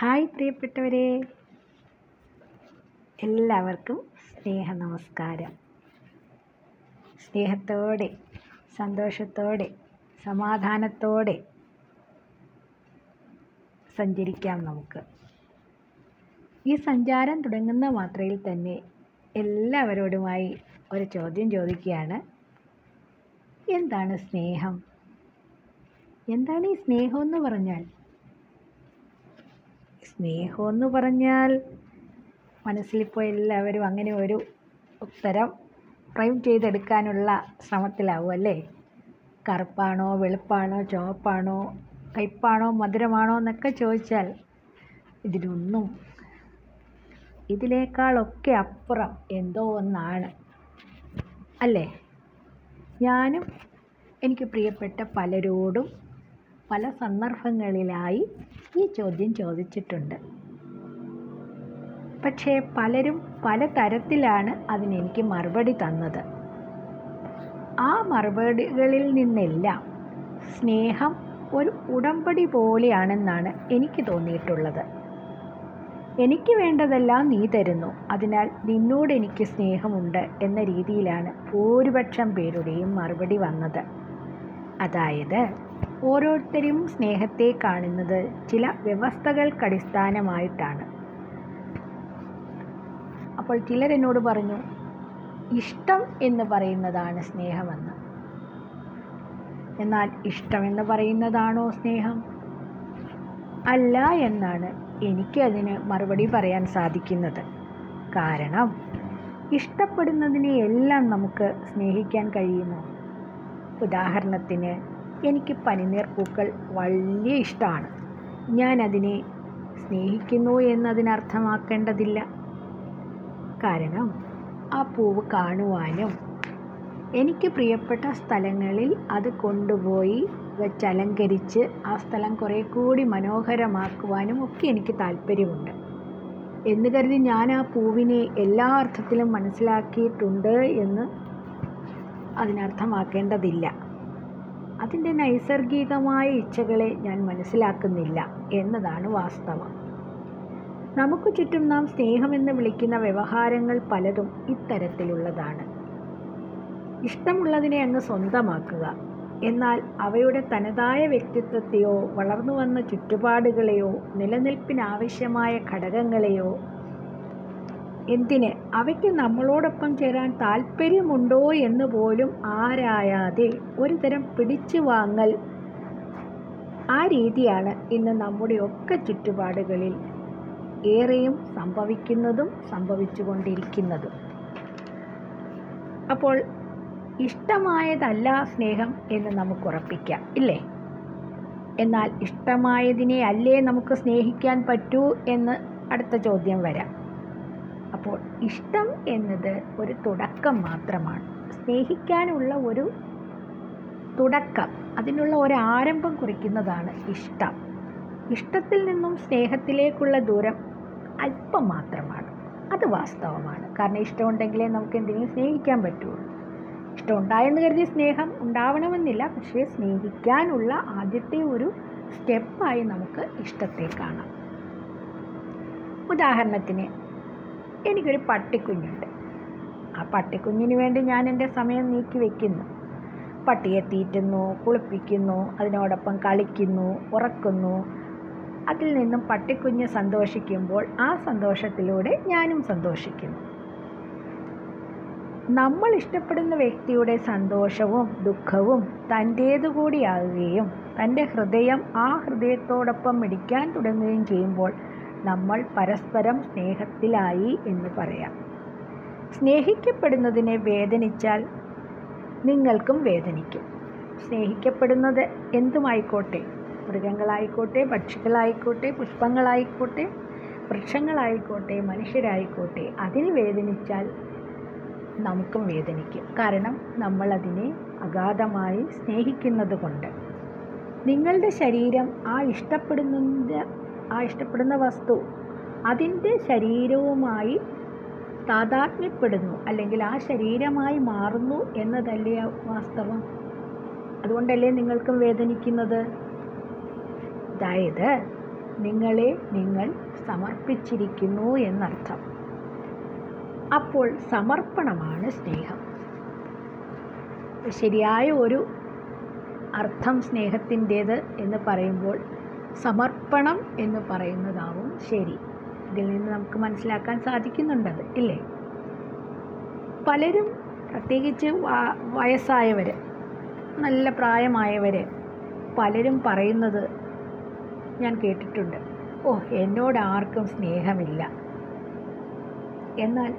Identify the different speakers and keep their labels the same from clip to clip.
Speaker 1: Hi പ്രിയപ്പെട്ടവരെ. എല്ലാവർക്കും സ്നേഹ നമസ്കാരം സ്നേഹത്തോടെ സന്തോഷത്തോടെ സമാധാനത്തോടെ സഞ്ചരിക്കാം നമുക്ക്. ഈ സഞ്ചാരം തുടങ്ങുന്ന മാത്രയിൽ തന്നെ എല്ലാവരോടുമായി ഒരു ചോദ്യം ചോദിക്കുകയാണ്. എന്താണ് സ്നേഹം? എന്താണ് ഈ സ്നേഹം എന്ന് പറഞ്ഞാൽ? സ്നേഹം എന്ന് പറഞ്ഞാൽ മനസ്സിലിപ്പോൾ എല്ലാവരും അങ്ങനെ ഒരു ഉത്തരം ഫ്രെയിം ചെയ്തെടുക്കാനുള്ള ശ്രമത്തിലാവും അല്ലേ? കറുപ്പാണോ വെളുപ്പാണോ ചുവപ്പാണോ കയ്പ്പാണോ മധുരമാണോ എന്നൊക്കെ ചോദിച്ചാൽ ഇതിനൊന്നും ഇതിനേക്കാളൊക്കെ അപ്പുറം എന്തോ ഒന്നാണ്. അല്ലേ? ഞാനും എനിക്ക് പ്രിയപ്പെട്ട പലരോടും പല സന്ദർഭങ്ങളിലായി ഈ ചോദ്യം ചോദിച്ചിട്ടുണ്ട്. പക്ഷേ പലരും പല തരത്തിലാണ് അതിനെനിക്ക് മറുപടി തന്നത്. ആ മറുപടികളിൽ നിന്നെല്ലാം സ്നേഹം ഒരു ഉടമ്പടി പോലെയാണെന്നാണ് എനിക്ക് തോന്നിയിട്ടുള്ളത്. എനിക്ക് വേണ്ടതെല്ലാം നീ തരുന്നു. അതിനാൽ നിന്നോട് എനിക്ക് സ്നേഹമുണ്ട് എന്ന രീതിയിലാണ് ഭൂരിപക്ഷം പേരുടെയും മറുപടി വന്നത്. അതായത് ഓരോരുത്തരും സ്നേഹത്തെ കാണുന്നത് ചില വ്യവസ്ഥകൾക്കടിസ്ഥാനമായിട്ടാണ്. അപ്പോൾ ചിലരെന്നോട് പറഞ്ഞു ഇഷ്ടം എന്ന് പറയുന്നതാണ് സ്നേഹമെന്ന്. എന്നാൽ ഇഷ്ടമെന്ന് പറയുന്നതാണോ സ്നേഹം? അല്ല എന്നാണ് എനിക്ക് അതിന് മറുപടി പറയാൻ സാധിക്കുന്നത്. കാരണം ഇഷ്ടപ്പെടുന്നതിനെ എല്ലാം നമുക്ക് സ്നേഹിക്കാൻ കഴിയുമോ? ഉദാഹരണത്തിന് എനിക്ക് പനിനീർ പൂക്കൾ വലിയ ഇഷ്ടമാണ്. ഞാൻ അതിനെ സ്നേഹിക്കുന്നു എന്നതിനർത്ഥമാക്കേണ്ടതില്ല. കാരണം ആ പൂവ് കാണുവാനും എനിക്ക് പ്രിയപ്പെട്ട സ്ഥലങ്ങളിൽ അത് കൊണ്ടുപോയി വെച്ചലങ്കരിച്ച് ആ സ്ഥലം കുറേ കൂടി മനോഹരമാക്കുവാനും ഒക്കെ എനിക്ക് താല്പര്യമുണ്ട്. എന്ന് കരുതി ഞാൻ ആ പൂവിനെ എല്ലാ അർത്ഥത്തിലും മനസ്സിലാക്കിയിട്ടുണ്ട് എന്ന് അതിനർത്ഥമാക്കേണ്ടതില്ല. അതിന്റെ നൈസർഗികമായ ഇച്ഛകളെ ഞാൻ മനസ്സിലാക്കുന്നില്ല എന്നതാണ് വാസ്തവം. നമുക്ക് ചുറ്റും നാം സ്നേഹമെന്ന് വിളിക്കുന്ന വ്യവഹാരങ്ങൾ പലതും ഇത്തരത്തിലുള്ളതാണ്. ഇഷ്ടമുള്ളതിനെ അങ്ങ് സ്വന്തമാക്കുക. എന്നാൽ അവയുടെ തനതായ വ്യക്തിത്വത്തെയോ വളർന്നു വന്ന ചുറ്റുപാടുകളെയോ നിലനിൽപ്പിനാവശ്യമായ ഘടകങ്ങളെയോ എന്തിന്? അവയ്ക്ക് നമ്മളോടൊപ്പം ചേരാൻ താല്പര്യമുണ്ടോ എന്ന് പോലും ആരായാതെ ഒരു തരം പിടിച്ചു വാങ്ങൽ ആ രീതിയാണ് ഇന്ന് നമ്മുടെ ഒക്കെ ചുറ്റുപാടുകളിൽ ഏറെയും സംഭവിക്കുന്നതും സംഭവിച്ചുകൊണ്ടിരിക്കുന്നതും. അപ്പോൾ ഇഷ്ടമായതല്ല സ്നേഹം എന്ന് നമുക്ക് ഉറപ്പിക്കാം ഇല്ലേ? എന്നാൽ ഇഷ്ടമായതിനെ അല്ലേ നമുക്ക് സ്നേഹിക്കാൻ പറ്റൂ എന്ന് അടുത്ത ചോദ്യം വരാം. അപ്പോൾ ഇഷ്ടം എന്നത് ഒരു തുടക്കം മാത്രമാണ്. സ്നേഹിക്കാനുള്ള ഒരു തുടക്കം അതിനുള്ള ഒരു ആരംഭം കുറിക്കുന്നതാണ് ഇഷ്ടം. ഇഷ്ടത്തിൽ നിന്നും സ്നേഹത്തിലേക്കുള്ള ദൂരം അല്പം മാത്രമാണ്. അത് വാസ്തവമാണ്. കാരണം ഇഷ്ടമുണ്ടെങ്കിലേ നമുക്ക് എന്തെങ്കിലും സ്നേഹിക്കാൻ പറ്റുള്ളൂ. ഇഷ്ടം ഉണ്ടായെന്ന് കരുതി സ്നേഹം ഉണ്ടാവണമെന്നില്ല. പക്ഷേ സ്നേഹിക്കാനുള്ള ആദ്യത്തെ ഒരു സ്റ്റെപ്പായി നമുക്ക് ഇഷ്ടത്തെ കാണാം. ഉദാഹരണത്തിന് എനിക്കൊരു പട്ടിക്കുഞ്ഞുണ്ട്. ആ പട്ടിക്കുഞ്ഞിന് വേണ്ടി ഞാൻ എന്റെ സമയം നീക്കി വയ്ക്കുന്നു പട്ടിയെ തീറ്റുന്നു കുളിപ്പിക്കുന്നു അതിനോടൊപ്പം കളിക്കുന്നു ഉറക്കുന്നു. അതിൽ നിന്നും പട്ടിക്കുഞ്ഞ് സന്തോഷിക്കുമ്പോൾ ആ സന്തോഷത്തിലൂടെ ഞാനും സന്തോഷിക്കുന്നു. നമ്മൾ ഇഷ്ടപ്പെടുന്ന വ്യക്തിയുടെ സന്തോഷവും ദുഃഖവും തന്റേതുകൂടിയാകുകയും തന്റെ ഹൃദയം ആ ഹൃദയത്തോടൊപ്പം മിടിക്കാൻ തുടങ്ങുകയും ചെയ്യുമ്പോൾ നമ്മൾ പരസ്പരം സ്നേഹത്തിലായി എന്ന് പറയാം. സ്നേഹിക്കപ്പെടുന്നതിനെ വേദനിച്ചാൽ നിങ്ങൾക്കും വേദനിക്കും. സ്നേഹിക്കപ്പെടുന്നത് എന്തുമായിക്കോട്ടെ? മൃഗങ്ങളായിക്കോട്ടെ പക്ഷികളായിക്കോട്ടെ പുഷ്പങ്ങളായിക്കോട്ടെ വൃക്ഷങ്ങളായിക്കോട്ടെ മനുഷ്യരായിക്കോട്ടെ അതിന് വേദനിച്ചാൽ നമുക്കും വേദനിക്കും. കാരണം നമ്മളതിനെ അഗാധമായി സ്നേഹിക്കുന്നത് കൊണ്ട് നിങ്ങളുടെ ശരീരം ആ ഇഷ്ടപ്പെടുന്ന ആ ഇഷ്ടപ്പെടുന്ന വസ്തു അതിന്റെ ശരീരവുമായി താതാത്മ്യപ്പെടുന്നു അല്ലെങ്കിൽ ആ ശരീരമായി മാറുന്നു എന്നതല്ലേ വാസ്തവം? അതുകൊണ്ടല്ലേ നിങ്ങൾക്കും വേദനിക്കുന്നത്? അതായത് നിങ്ങളെ നിങ്ങൾ സമർപ്പിച്ചിരിക്കുന്നു എന്നർത്ഥം. അപ്പോൾ സമർപ്പണമാണ് സ്നേഹം. ശരിയായ ഒരു അർത്ഥം സ്നേഹത്തിന്റേത് എന്ന് പറയുമ്പോൾ സമർപ്പണം എന്ന് പറയുന്നതാവും. ശരി. ഇതിൽ നിന്ന് നമുക്ക് മനസ്സിലാക്കാൻ സാധിക്കുന്നുണ്ടത് ഇല്ലേ? പലരും പ്രത്യേകിച്ച് വയസ്സായവർ നല്ല പ്രായമായവർ പലരും പറയുന്നത് ഞാൻ കേട്ടിട്ടുണ്ട്. ഓ എന്നോട് ആർക്കും സ്നേഹമില്ല. എന്നാൽ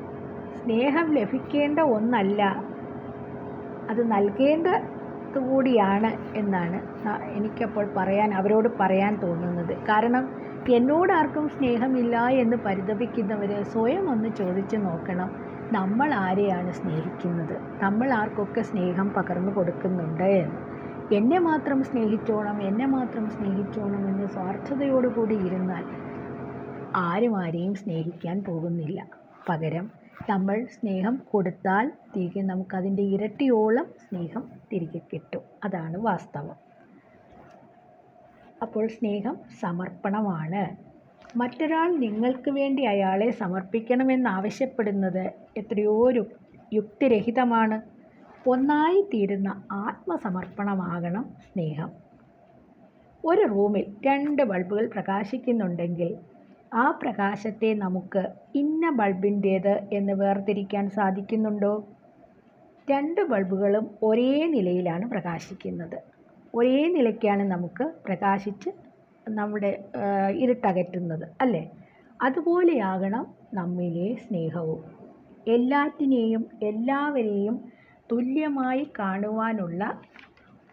Speaker 1: സ്നേഹം ലഭിക്കേണ്ട ഒന്നല്ല അത് നൽകേണ്ടത് കൂടിയാണ് എന്നാണ് എനിക്കപ്പോൾ പറയാൻ അവരോട് പറയാൻ തോന്നുന്നത്. കാരണം എന്നോടാർക്കും സ്നേഹമില്ല എന്ന് പരിതപിക്കുന്നവർ സ്വയം ഒന്ന് ചോദിച്ചു നോക്കണം നമ്മൾ ആരെയാണ് സ്നേഹിക്കുന്നത്? നമ്മൾ ആർക്കൊക്കെ സ്നേഹം പകർന്നു കൊടുക്കുന്നുണ്ട് എന്ന്. എന്നെ മാത്രം സ്നേഹിച്ചോണം എന്നെ മാത്രം സ്നേഹിച്ചോണം എന്ന് സ്വാർത്ഥതയോടുകൂടി ഇരുന്നാൽ ആരും ആരെയും സ്നേഹിക്കാൻ പോകുന്നില്ല. പകരം നമ്മൾ സ്നേഹം കൊടുത്താൽ തിരികെ നമുക്കതിന്റെ ഇരട്ടിയോളം സ്നേഹം തിരികെ കിട്ടും. അതാണ് വാസ്തവം. അപ്പോൾ സ്നേഹം സമർപ്പണമാണ്. മറ്റൊരാൾ നിങ്ങൾക്ക് വേണ്ടി അയാളെ സമർപ്പിക്കണമെന്ന് ആവശ്യപ്പെടുന്നത് എത്രയോ യുക്തിരഹിതമാണ്. ഒന്നായി തീരുന്ന ആത്മസമർപ്പണമാകണം സ്നേഹം. ഒരു റൂമിൽ രണ്ട് ബൾബുകൾ പ്രകാശിക്കുന്നുണ്ടെങ്കിൽ ആ പ്രകാശത്തെ നമുക്ക് ഇന്ന ബൾബിന്റേത് എന്ന് വേർതിരിക്കാൻ സാധിക്കുന്നുണ്ടോ? രണ്ട് ബൾബുകളും ഒരേ നിലയിലാണ് പ്രകാശിക്കുന്നത്. ഒരേ നിലയ്ക്കാണ് നമുക്ക് പ്രകാശിച്ച് നമ്മുടെ ഇരുട്ടകറ്റുന്നത് അല്ലേ? അതുപോലെയാകണം നമ്മിലെ സ്നേഹവും. എല്ലാറ്റിനെയും എല്ലാവരെയും തുല്യമായി കാണുവാനുള്ള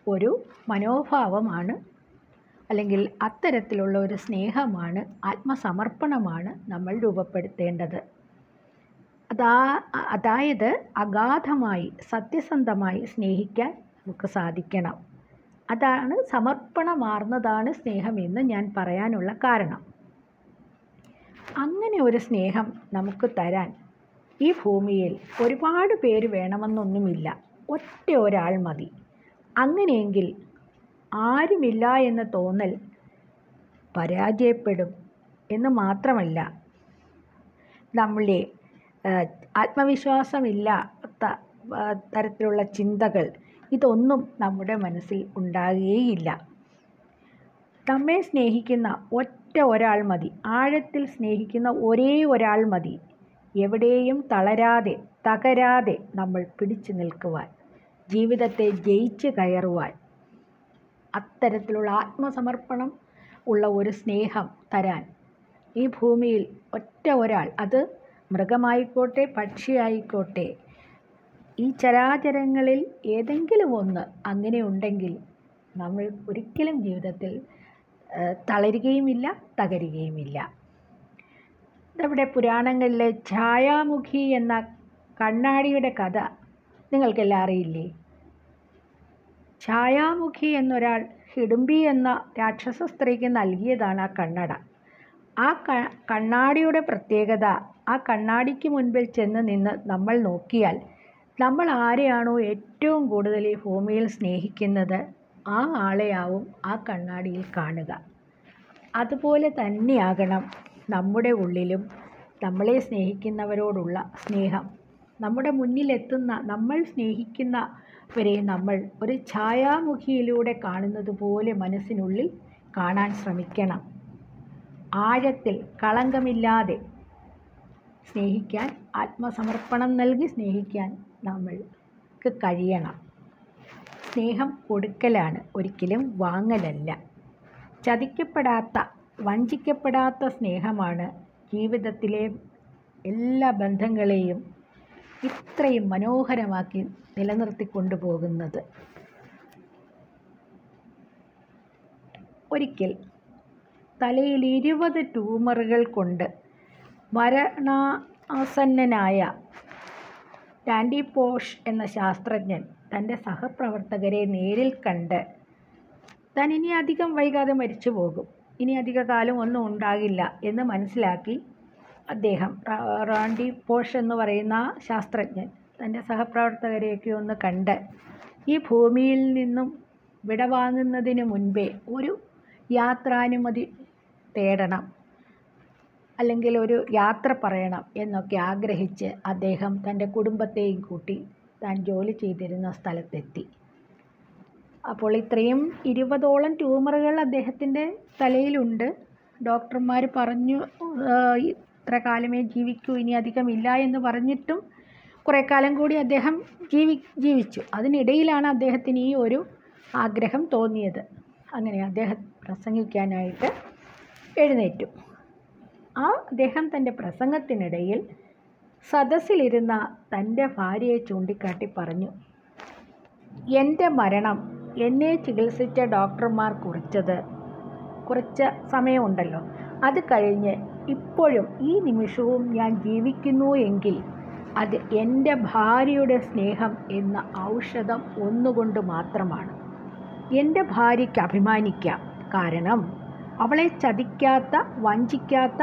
Speaker 1: ഒരു മനോഭാവമാണ് അല്ലെങ്കിൽ അത്തരത്തിലുള്ള ഒരു സ്നേഹമാണ് ആത്മസമർപ്പണമാണ് നമ്മൾ രൂപപ്പെടുത്തേണ്ടത്. അതാ അതായത് അഗാധമായി സത്യസന്ധമായി സ്നേഹിക്കാൻ നമുക്ക് സാധിക്കണം. അതാണ് സമർപ്പണമാർന്നതാണ് സ്നേഹമെന്ന് ഞാൻ പറയാനുള്ള കാരണം. അങ്ങനെ ഒരു സ്നേഹം നമുക്ക് തരാൻ ഈ ഭൂമിയിൽ ഒരുപാട് പേര് വേണമെന്നൊന്നുമില്ല. ഒറ്റ ഒരാൾ മതി. അങ്ങനെയെങ്കിൽ ആരുമില്ല എന്ന തോന്നൽ പരാജയപ്പെടും എന്ന് മാത്രമല്ല. നമ്മളെ ആത്മവിശ്വാസമില്ലാത്ത തരത്തിലുള്ള ചിന്തകൾ ഇതൊന്നും നമ്മുടെ മനസ്സിൽ ഉണ്ടാകുകയില്ല. നമ്മെ സ്നേഹിക്കുന്ന ഒറ്റ ഒരാൾ മതി. ആഴത്തിൽ സ്നേഹിക്കുന്ന ഒരേ ഒരാൾ മതി. എവിടെയും തളരാതെ തകരാതെ നമ്മൾ പിടിച്ചു നിൽക്കുവാൻ ജീവിതത്തെ ജയിച്ച് കയറുവാൻ അത്തരത്തിലുള്ള ആത്മസമർപ്പണം ഉള്ള ഒരു സ്നേഹം തരാൻ. ഈ ഭൂമിയിൽ ഒറ്റ ഒരാൾ അത് മൃഗമായിക്കോട്ടെ പക്ഷിയായിക്കോട്ടെ ഈ ചരാചരങ്ങളിൽ ഏതെങ്കിലും ഒന്ന് അങ്ങനെ ഉണ്ടെങ്കിൽ നമ്മൾ ഒരിക്കലും ജീവിതത്തിൽ തളരുകയുമില്ല തകരുകയുമില്ല. നമ്മുടെ പുരാണങ്ങളിലെ ഛായാമുഖി എന്ന കണ്ണാടിയുടെ കഥ നിങ്ങൾക്കെല്ലാം അറിയില്ലേ? ഛായാമുഖി എന്നൊരാൾ ഹിഡുംബി എന്ന രാക്ഷസ സ്ത്രീക്ക് നൽകിയതാണ് ആ കണ്ണട. ആ കണ്ണാടിയുടെ പ്രത്യേകത ആ കണ്ണാടിക്ക് മുൻപിൽ ചെന്ന് നിന്ന് നമ്മൾ നോക്കിയാൽ നമ്മൾ ആരെയാണോ ഏറ്റവും കൂടുതൽ ഈ ഭൂമിയിൽ സ്നേഹിക്കുന്നത്? ആ ആളെയാവും ആ കണ്ണാടിയിൽ കാണുക. അതുപോലെ തന്നെയാകണം നമ്മുടെ ഉള്ളിലും നമ്മളെ സ്നേഹിക്കുന്നവരോടുള്ള സ്നേഹം. നമ്മുടെ മുന്നിലെത്തുന്ന നമ്മൾ സ്നേഹിക്കുന്നവരെ നമ്മൾ ഒരു ഛായാമുഖിയിലൂടെ കാണുന്നത് പോലെ മനസ്സിനുള്ളിൽ കാണാൻ ശ്രമിക്കണം. ആഴത്തിൽ കളങ്കമില്ലാതെ സ്നേഹിക്കാൻ ആത്മസമർപ്പണം നൽകി സ്നേഹിക്കാൻ നമ്മൾക്ക് കഴിയണം. സ്നേഹം കൊടുക്കലാണ് ഒരിക്കലും വാങ്ങലല്ല. ചതിക്കപ്പെടാത്ത വഞ്ചിക്കപ്പെടാത്ത സ്നേഹമാണ് ജീവിതത്തിലെ എല്ലാ ബന്ധങ്ങളെയും ഇത്രയും മനോഹരമാക്കി നിലനിർത്തി കൊണ്ടുപോകുന്നത് ഒരിക്കൽ തലയിൽ ഇരുപത് ട്യൂമറുകൾ കൊണ്ട് മരണാസന്നനായ ഡാൻഡി പോഷ് എന്ന ശാസ്ത്രജ്ഞൻ തന്റെ സഹപ്രവർത്തകരെ നേരിൽ കണ്ട് താൻ ഇനി അധികം വൈകാതെ മരിച്ചു പോകും ഇനി അധിക കാലം ഒന്നും ഉണ്ടാകില്ല എന്ന് മനസ്സിലാക്കി അദ്ദേഹം റാണ്ടി പോഷ് എന്ന് പറയുന്ന ശാസ്ത്രജ്ഞൻ തന്റെ സഹപ്രവർത്തകരെയൊക്കെ ഒന്ന് കണ്ട് ഈ ഭൂമിയിൽ നിന്നും വിടവാങ്ങുന്നതിന് മുൻപേ ഒരു യാത്രാനുമതി തേടണം അല്ലെങ്കിൽ ഒരു യാത്ര പറയണം എന്നൊക്കെ ആഗ്രഹിച്ച് അദ്ദേഹം തന്റെ കുടുംബത്തെയും കൂട്ടി താൻ ജോലി ചെയ്തിരുന്ന സ്ഥലത്തെത്തി. അപ്പോൾ ഇത്രയും ഇരുപതോളം ട്യൂമറുകൾ അദ്ദേഹത്തിന്റെ തലയിലുണ്ട്. ഡോക്ടർമാർ പറഞ്ഞു ഇത്ര കാലമേ ജീവിക്കൂ ഇനി അധികമില്ല എന്ന് പറഞ്ഞിട്ടും കുറേ കാലം കൂടി അദ്ദേഹം ജീവി ജീവിച്ചു. അതിനിടയിലാണ് അദ്ദേഹത്തിന് ഈ ഒരു ആഗ്രഹം തോന്നിയത്. അങ്ങനെ അദ്ദേഹം പ്രസംഗിക്കാനായിട്ട് എഴുന്നേറ്റു. ആ അദ്ദേഹം തന്റെ പ്രസംഗത്തിനിടയിൽ സദസ്സിലിരുന്ന തന്റെ ഭാര്യയെ ചൂണ്ടിക്കാട്ടി പറഞ്ഞു എന്റെ മരണം എന്നെ ചികിത്സിച്ച ഡോക്ടർമാർ കുറിച്ചത് കുറച്ച് സമയമുണ്ടല്ലോ. അത് കഴിഞ്ഞ് ഇപ്പോഴും ഈ നിമിഷവും ഞാൻ ജീവിക്കുന്നു എങ്കിൽ അത് എന്റെ ഭാര്യയുടെ സ്നേഹം എന്ന ഔഷധം ഒന്നുകൊണ്ട് മാത്രമാണ്. എന്റെ ഭാര്യയ്ക്ക് അഭിമാനിക്കാം. കാരണം അവളെ ചതിക്കാത്ത വഞ്ചിക്കാത്ത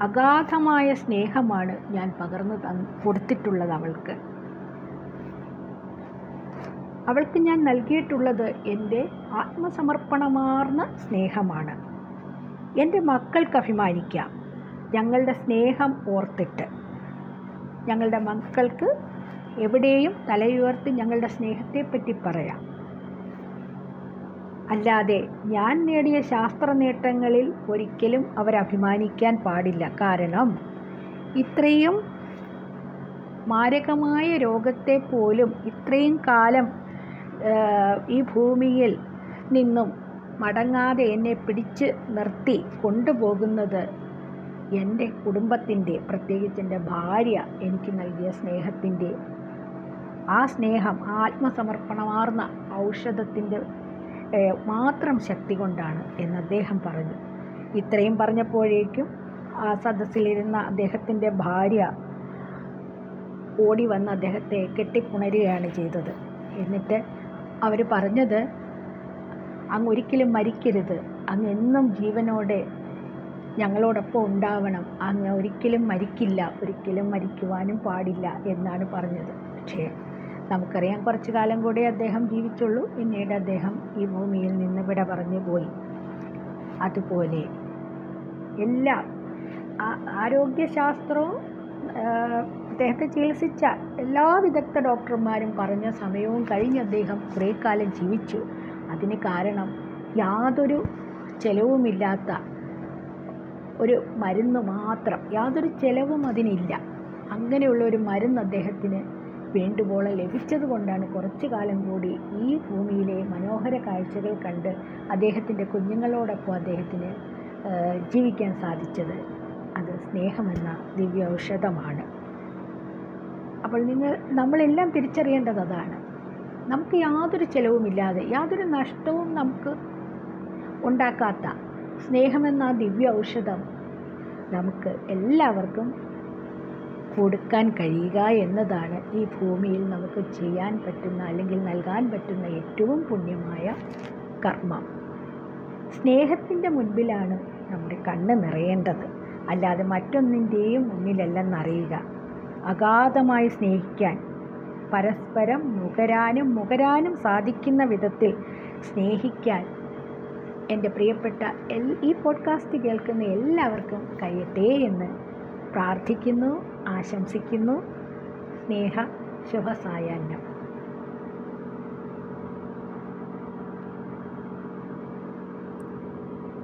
Speaker 1: അഗാധമായ സ്നേഹമാണ് ഞാൻ പകർന്നു തന്ന് കൊടുത്തിട്ടുള്ളത് അവൾക്ക്. അവൾക്ക് ഞാൻ നൽകിയിട്ടുള്ളത് എന്റെ ആത്മസമർപ്പണമാർന്ന സ്നേഹമാണ്. എന്റെ മക്കൾക്ക് അഭിമാനിക്കാം. ഞങ്ങളുടെ സ്നേഹം ഓർത്തിട്ട് ഞങ്ങളുടെ മക്കൾക്ക് എവിടെയും തലയുയർത്തി ഞങ്ങളുടെ സ്നേഹത്തെപ്പറ്റി പറയാം. അല്ലാതെ ഞാൻ നേടിയ ശാസ്ത്ര നേട്ടങ്ങളിൽ ഒരിക്കലും അവരഭിമാനിക്കാൻ പാടില്ല. കാരണം ഇത്രയും മാരകമായ രോഗത്തെ പോലും ഇത്രയും കാലം ഈ ഭൂമിയിൽ നിന്നും മടങ്ങാതെ എന്നെ പിടിച്ച് നിർത്തി കൊണ്ടുപോകുന്നത് എന്റെ കുടുംബത്തിന്റെ പ്രത്യേകിച്ച് എന്റെ ഭാര്യ എനിക്ക് നൽകിയ സ്നേഹത്തിന്റെ ആ സ്നേഹം ആത്മസമർപ്പണമാർന്ന ഔഷധത്തിന്റെ മാത്രം ശക്തി കൊണ്ടാണ് എന്ന് അദ്ദേഹം പറഞ്ഞു. ഇത്രയും പറഞ്ഞപ്പോഴേക്കും ആ സദസ്സിലിരുന്ന അദ്ദേഹത്തിന്റെ ഭാര്യ ഓടി വന്ന് അദ്ദേഹത്തെ കെട്ടിപ്പുണരുകയാണ് ചെയ്തത്. എന്നിട്ട് അവർ പറഞ്ഞത് അങ്ങ് ഒരിക്കലും മരിക്കരുത്. അങ്ങ് എന്നും ജീവനോടെ ഞങ്ങളോടൊപ്പം ഉണ്ടാവണം. അങ്ങ് ഒരിക്കലും മരിക്കില്ല. ഒരിക്കലും മരിക്കുവാനും പാടില്ല എന്നാണ് പറഞ്ഞത്. പക്ഷേ നമുക്കറിയാം കുറച്ചു കാലം കൂടെ അദ്ദേഹം ജീവിച്ചുള്ളൂ. പിന്നീട് അദ്ദേഹം ഈ ഭൂമിയിൽ നിന്ന് വിട പറഞ്ഞു പോയി. അതുപോലെ എല്ലാം ആരോഗ്യശാസ്ത്രവും അദ്ദേഹത്തെ ചികിത്സിച്ച എല്ലാ വിദഗ്ധ ഡോക്ടർമാരും പറഞ്ഞ സമയവും കഴിഞ്ഞ് അദ്ദേഹം കുറേ കാലം ജീവിച്ചു. അതിന് കാരണം യാതൊരു ചെലവുമില്ലാത്ത ഒരു മരുന്ന് മാത്രം. യാതൊരു ചെലവും അതിനില്ല. അങ്ങനെയുള്ള ഒരു മരുന്ന് അദ്ദേഹത്തിന് വേണ്ടുവോളം ലഭിച്ചത് കൊണ്ടാണ് കുറച്ചു കാലം കൂടി ഈ ഭൂമിയിലെ മനോഹര കാഴ്ചകൾ കണ്ട് അദ്ദേഹത്തിന്റെ കുഞ്ഞുങ്ങളോടൊപ്പം അദ്ദേഹത്തിന് ജീവിക്കാൻ സാധിച്ചത്. അത് സ്നേഹമെന്ന ദിവ്യ ഔഷധമാണ് അപ്പോൾ നിങ്ങൾ നമ്മളെല്ലാം തിരിച്ചറിയേണ്ടത് അതാണ്. നമുക്ക് യാതൊരു ചിലവുമില്ലാതെ യാതൊരു നഷ്ടവും നമുക്ക് ഉണ്ടാക്കാത്ത സ്നേഹമെന്ന ആ ദിവ്യ ഔഷധം നമുക്ക് എല്ലാവർക്കും കൊടുക്കാൻ കഴിയുക എന്നതാണ് ഈ ഭൂമിയിൽ നമുക്ക് ചെയ്യാൻ പറ്റുന്ന അല്ലെങ്കിൽ നൽകാൻ പറ്റുന്ന ഏറ്റവും പുണ്യമായ കർമ്മം. സ്നേഹത്തിന്റെ മുൻപിലാണ് നമ്മുടെ കണ്ണ് നിറയേണ്ടത്. അല്ലാതെ മറ്റൊന്നിന്റെയും മുന്നിലല്ലെന്നറിയുക. അഗാധമായി സ്നേഹിക്കാൻ പരസ്പരം നുകരാനും മുഖരാനും സാധിക്കുന്ന വിധത്തിൽ സ്നേഹിക്കാൻ എന്റെ പ്രിയപ്പെട്ട ഈ പോഡ്കാസ്റ്റ് കേൾക്കുന്ന എല്ലാവർക്കും കഴിയട്ടെ എന്ന് പ്രാർത്ഥിക്കുന്നു ആശംസിക്കുന്നു. സ്നേഹ ശുഭസായാഹ്നം.